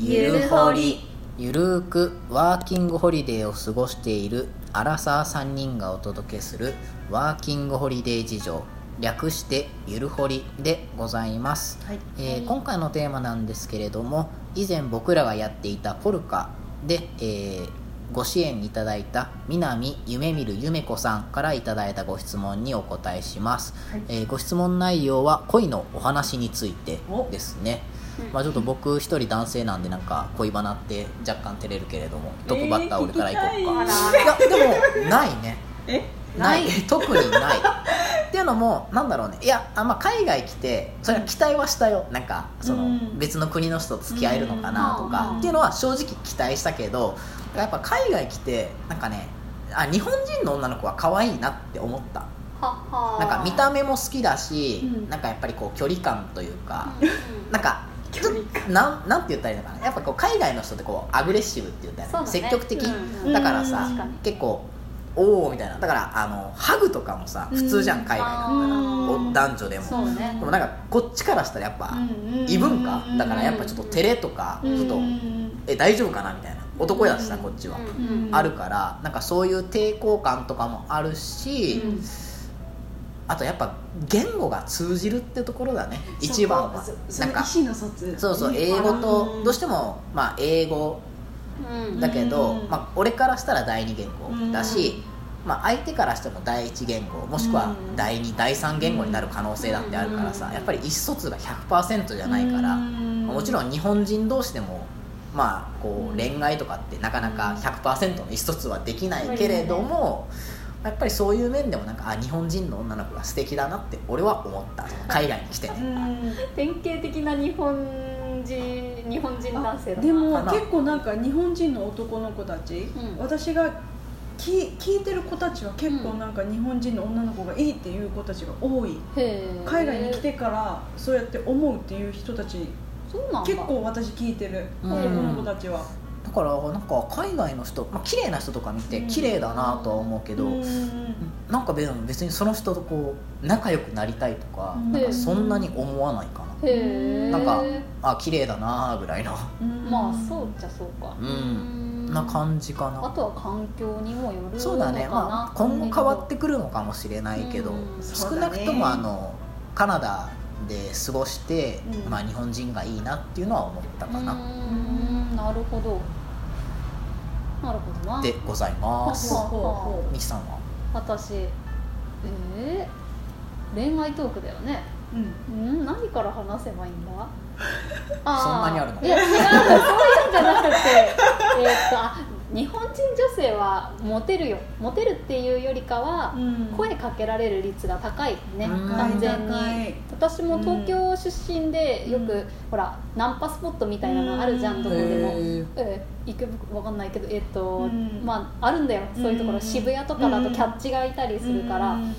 ゆるほり。ゆるーくワーキングホリデーを過ごしているアラサー3人がお届けするワーキングホリデー事情。略してゆるほりでございます、はい。えー今回のテーマなんですけれども以前僕らがやっていたポルカで、えーご支援いただいた南夢見るゆめ子さんからいただいたご質問にお答えします、はい。えーご質問内容は恋のお話についてですね、まあ、ちょっと僕一人男性なんでなんか恋バナって若干照れるけれどもトップバッター俺からいこうか、えーい。やでもないね。え？ない特にない。っていうのもなんだろうね。いやあ、まあ、海外来てそれは期待はしたよ。なんかそのうん。別の国の人と付き合えるのかなとうん。かっていうのは正直期待したけどやっぱ海外来てなんかねあ日本人の女の子は可愛いなって思った。なんか見た目も好きだし、うん。なんかやっぱりこう距離感というか、うん。なんか距離感。なんなんて言ったらいいのかな。やっぱこう海外の人ってこうアグレッシブって言ったらね。積極的、うんだからさ、結構おおみたいな。だからあのハグとかもさ普通じゃん、うん海外だったら。男女でも。ね。でもなんかこっちからしたらやっぱうん異文化。だからやっぱちょっと照れとかちょっとえ大丈夫かな？みたいな。男やしさうんこっちは、うん。あるからなんかそういう抵抗感とかもあるし、うんあとやっぱ言語が通じるってところだね一番は。なんかそうそう英語とどうしてもまあ英語うん。だけど、うん。まあ、俺からしたら第二言語だし、まあ、相手からしても第一言語もしくはうん。第二第三言語になる可能性だってあるからさうん。やっぱり意思疎通が100%じゃないからもちろん日本人同士でもまあこう恋愛とかってなかなか100%の意思疎通はできないけれどもやっぱりそういう面でもなんかあ日本人の女の子が素敵だなって俺は思った。海外に来てね。典型的な日本人日本人男性だな。でも結構なんか日本人の男の子たち、うん。私が聞聞いてる子たちは結構なんか日本人の女の子がいいっていう子たちが多い。へー。海外に来てからそうやって思うっていう人たちそうなんだ。結構私聞いてる。うん。男の子たちはだからなんか海外の人、まあ綺麗な人とか見てうん。綺麗だなとは思うけど、うん。なんか別にその人とこう仲良くなりたいとか,、うん。なんかそんなに思わないかな、へえ。なんかあ綺麗だなぐらいの。うん。まあそうじゃそうか。うん。んな感じかあなとは環境にもよるのかなそうだね、まあ、今後変わってくるのかもしれないけど、うん。少なくともあのカナダで過ごして、うん。まあ、日本人がいいなっていうのは思ったかな、なるほど。なるほどな。でございます。ははほうほミキさんは？私えー、恋愛トークだよね。うん。ん何から話せばいいんだ？そんなにあるの？いや違うそういうんじゃなくて。えーっとあ日本人女性はモテるよモテるっていうよりかは、うん。声かけられる率が高いねうん完全に。私も東京出身でよく、うん。ほらナンパスポットみたいなのあるじゃん、どこでも、えー、池袋わかんないけどえっ、と、うん。まああるんだよそういうところ、うん。渋谷とかだとキャッチがいたりするから、うん。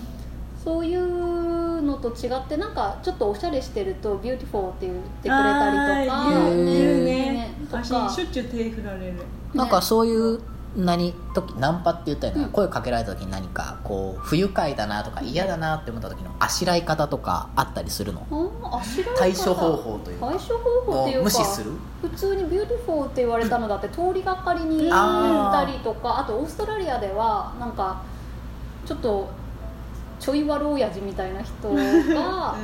そういうのと違ってなんかちょっとおしゃれしてると beautiful って言ってくれたりとか言うね。言うねねとか足しょっちゅう手振られる。なんかそういう何時ナンパって言ったよね、うん。声かけられた時に何かこう不愉快だなとか嫌だなって思った時のあしらい方とかあったりするの？ああしらい方。対処方法というか。対処方法っていうか無視する？普通に beautiful って言われたのだって通りがかりに言ったりとかあとオーストラリアではなんかちょっとちょいワル親父みたいな人が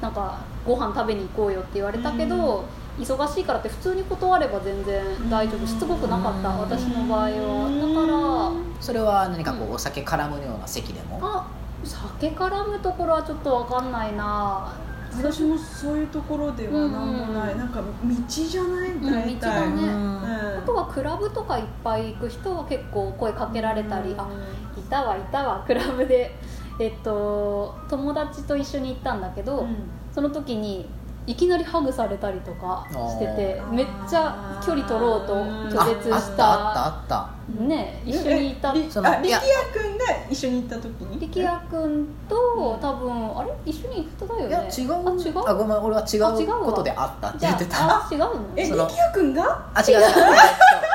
なんかご飯食べに行こうよって言われたけど、忙しいからって普通に断れば全然大丈夫しつこくなかったうん私の場合は。それは何かこうお酒絡むような席でも、だからあ酒絡むところはちょっと分かんないな私もそういうところではなんもない、うんなんか道じゃない？ん大体、道だね。うん。あとはクラブとかいっぱい行く人は結構声かけられたり、うん。あいたわいたわ。クラブで。えっと友達と一緒に行ったんだけど、うん。その時にいきなりハグされたりとかしててめっちゃ距離取ろうとあ拒絶しあったあったたあっね一緒にいた。そのいや。あ力也君が一緒に行った時に？力也君と多分あれ？一緒に行っただよね。たいや違う。あ違う？あごめん俺は違うことであったってじゃ言ってた。ああ違うの？え力也君が？あ違う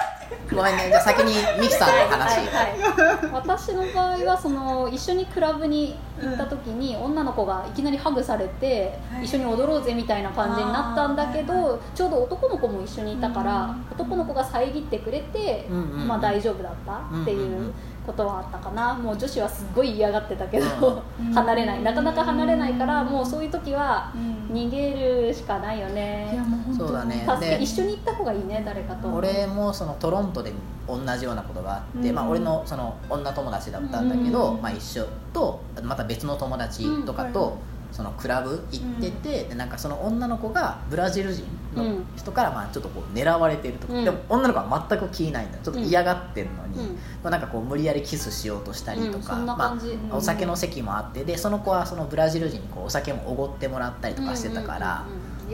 ごめんね。じゃあ先にミキさんの話、はいはい、私の場合はその一緒にクラブに行った時に、女の子がいきなりハグされて、はい。一緒に踊ろうぜみたいな感じになったんだけど、ちょうど男の子も一緒にいたから、うん男の子が遮ってくれて、うんうんうん。まあ、大丈夫だったっていううんことはあったかな。もう女子はすっごい嫌がってたけど、うん。離れない。なかなか離れないからもうそういう時はうん。逃げるしかないよいやねもそうだね。で一緒に行った方がいいね誰かと。俺もそのトロントで同じようなことがあって、うん。まあ、俺のその女友達だったんだけど、うんまあ、一緒とまた別の友達とかと、そのクラブ行ってて、でなんかその女の子がブラジル人の人からまあちょっとこう狙われてるとか、うん。でも女の子は全く気ないんだよ。ちょっと嫌がってるのに、うん。まあ、なんかこう無理やりキスしようとしたりとか、まあ、お酒の席もあってでその子はそのブラジル人にこうお酒もおごってもらったりとかしてたから、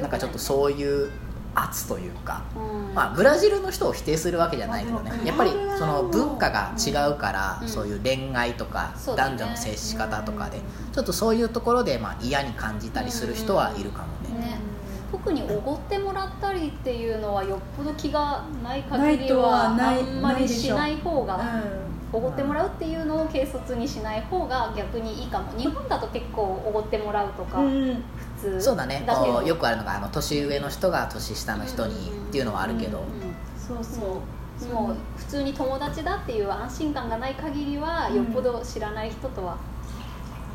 なんかちょっとそういう圧というか。うん。まあ、ブラジルの人を否定するわけじゃないけどね。まあやっぱりその文化が違うから、うん。そういう恋愛とか、男女の接し方とかで、ちょっとそういうところでまあ嫌に感じたりする人はいるかもね、ね。特におごってもらったりっていうのはよっぽど気がない限りはあはないんまりしない方がう。おごってもらうっていうのを軽率にしない方が逆にいいかも。日本だと結構おごってもらうとかそうだね。よくあるのがあの年上の人が年下の人にっていうのはあるけど、うんそうそう。もう普通に友達だっていう安心感がない限りはうんよっぽど知らない人とは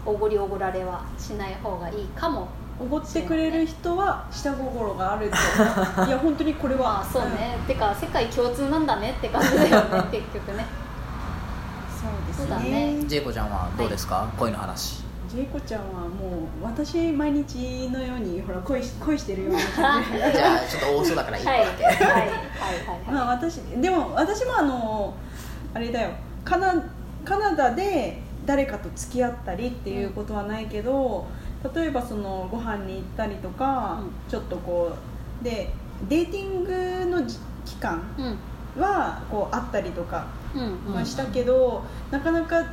おごりおごられはしない方がいいかも。おごってくれる人は下心があると。いや本当にこれは。まあそうね、てか世界共通なんだねって感じだよね 結局ね。そうですそうだね。ねジェイコちゃんはどうですか、恋の話ジェイコちゃんはもう私毎日のようにほら恋し恋してるよう な感じでじゃあちょっと多そうだからいいはいはいはい。はいはいまあ私でも私もあのあれだよ。カナカナダで誰かと付き合ったりっていうことはないけど、例えばそのご飯に行ったりとか、うちょっとこうでデーティングのじ期間うん。はこう会ったりとかうん。はしたけど、なかなか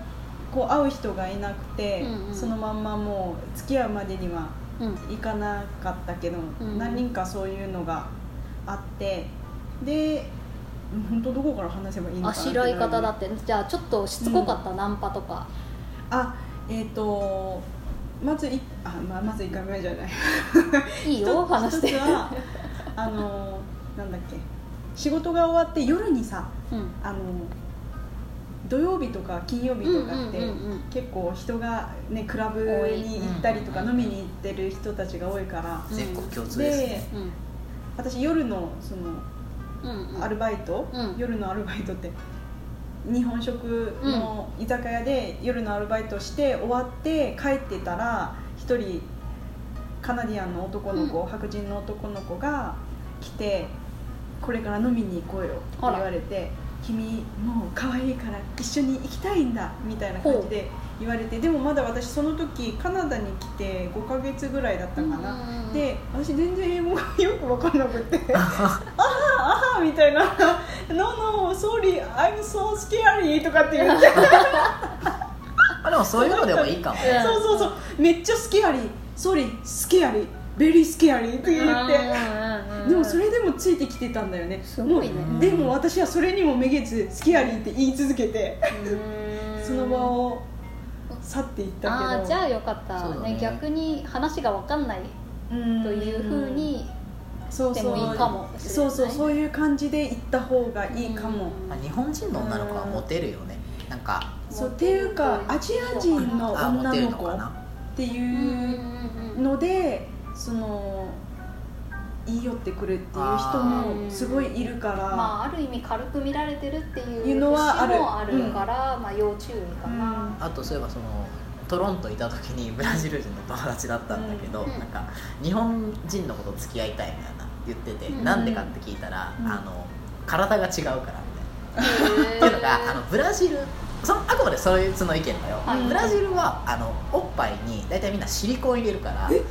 こう会う人がいなくて、うんうん。そのまんまもう付き合うまでにはうん。行かなかったけど、うん。何人かそういうのがあってで本当どこから話せばいいのかなあしらい方だって。じゃあちょっとしつこかった、ナンパとか。あえっ、とまずいあ、まあ、まず1回目じゃない。いいよ 話して。一つはあのなんだっけ。仕事が終わって夜にさうん。あの土曜日とか金曜日とかって、結構人が、ね、クラブに行ったりとか飲みに行ってる人たちが多いから、うん。全国共通ですね。私夜のそのアルバイト、うん。夜のアルバイトって日本食の居酒屋で夜のアルバイトして終わって帰ってたら一人カナディアンの男の子、白人の男の子が来て「これから飲みに行こうよ」って言われて「君もう可愛いから一緒に行きたいんだ」みたいな感じで言われてでもまだ私その時カナダに来て5ヶ月ぐらいだったかな、で私全然英語が よく分かんなくて あはあはみたいな「No no sorry I'm so scary」とかって言って。あでもそういうのでもいいかもそうそうそう。めっちゃスケアリー「Sorry スケアリーベリースケアリー」って言ってでもそれでもついてきてたんだよね。すごいね。もうでも私はそれにもめげずスケアリーって言い続けて。その場を去っていったけど。ああじゃあよかった。ね。ね逆に話が分かんないうん。というふうにそうそう。でもいいかもしれない。そうそうそういう感じで行った方がいいかも、うん。まあ日本人の女の子はモテるよね。なんかそうっていうかアジア人のあモテる女の子のかな。っていうんうんううんのでその言い寄ってくるっていう人もすごいいるから、まあある意味軽く見られてるっていうのはある節もある。から、まあ要注意かな、あとそういえばそのトロントいた時にブラジル人の友達だったんだけど、うん。なんか日本人のこと付き合いたいみたいな言ってて、うんなんでかって聞いたら、うん。あの体が違うからみたいな。っていうのがあのブラジルそのあくまでそいつの意見だよ、はい。ブラジルはあのおっぱいに大体みんなシリコン入れるからえ？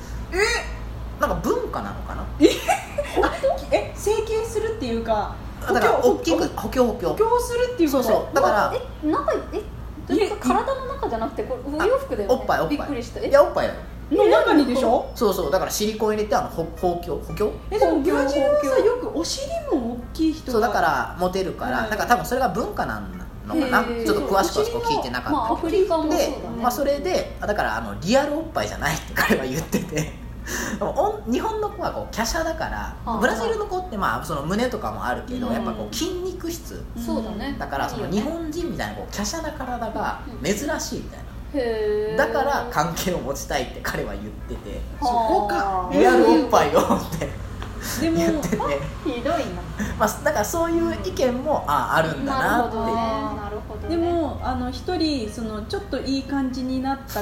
なんか文化なのかな？え？整形するっていうかだから大きく補補強補強。強するっていうそうそう。だからえ中えどういうこと体の中じゃなくてこれお洋服だよね。おっぱいおっぱい。びっくりした。いえやおっぱいだよ。の中にでしょ？そうそう。だからシリコン入れてあのほ補強補強？えでもブラジルはさ補強。よくお尻も大きい人人そうだからモテるから、はい。だから多分それが文化なんのかな？ちょっと詳しくはそこ聞いてなかったけど、まあアフリカもそうだでね、まあ、それでだからあのリアルおっぱいじゃないって彼は言ってて。お 日本の子はこう華奢だからあブラジルの子ってまあその胸とかもあるけど、うん。やっぱこう筋肉質。そうだね。だからその日本人みたいなこう華奢な体が珍しいみたいな。だから関係を持ちたいって彼は言っててそこかはあリアルおっぱいをってでも言ってて、ひどいな。まあ、だからそういう意見もああるんだなっていう。なるほどね。なるほどね。でもあの一人そのちょっといい感じになった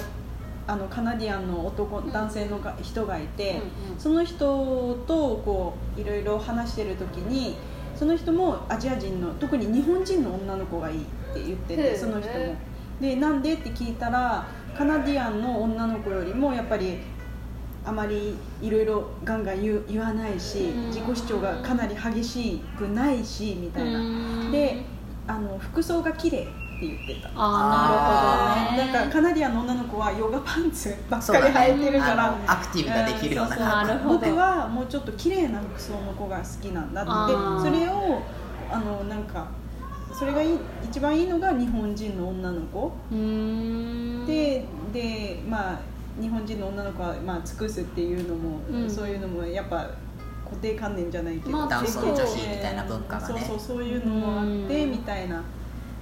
あのカナディアンの男男性のが人がいて、その人とこういろいろ話してる時にその人もアジア人の特に日本人の女の子がいいって言っててその人も。でなんでって聞いたらカナディアンの女の子よりもやっぱりあまりいろいろガンガン言う言わないしうん。自己主張がかなり激しくないしみたいな。うん。であの服装が綺麗って言ってた。あーなるほどね。なんかカナディアンの女の子はヨガパンツばっかり履いてねるから、あのアクティブができるようなうんそうなるほど。僕はもうちょっと綺麗な服装の子が好きなんだって。それをあのなんかそれがいい一番いいのが日本人の女の子。うーん。ででまあ日本人の女の子は、まあ、尽くすっていうのも、うん。そういうのもやっぱ固定観念じゃないけど、まあ男尊女子みたいな文化がね。そうそうそういうのもあってうん。みたいな、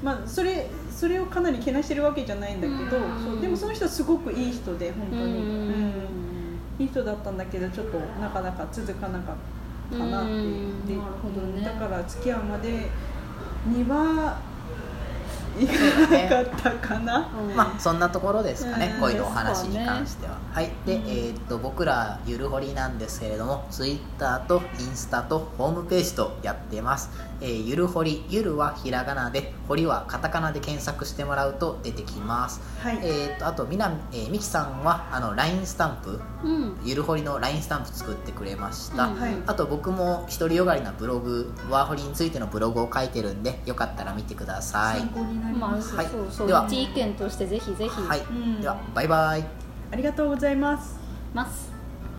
まあ、それそれをかなりけなしてるわけじゃないんだけど、うん。そうでもその人はすごくいい人で本当に、うん。うん。いい人だったんだけどちょっとなかなか続かなかったかなってう。ん。でなるほどね。だから付き合うまでにはいかなかったかな。うん。まあそんなところですかね、うん。恋のお話に関しては、はい。で、えーっと僕らゆるほりなんですけれどもツイッターとインスタとホームページとやってます、えーゆるほりゆるはひらがなでほりはカタカナで検索してもらうと出てきます、はい。えーっとあとみな、えーみきさんはあの LINE スタンプうん。ゆるほりの LINE スタンプ作ってくれました、うんはい。あと僕も独りよがりなブログワーホリについてのブログを書いてるんでよかったら見てください。参考になりまあます、はい。そうそう。では。一意見としてぜひぜひ。はい、うん。ではバイバイ。ありがとうございます。ます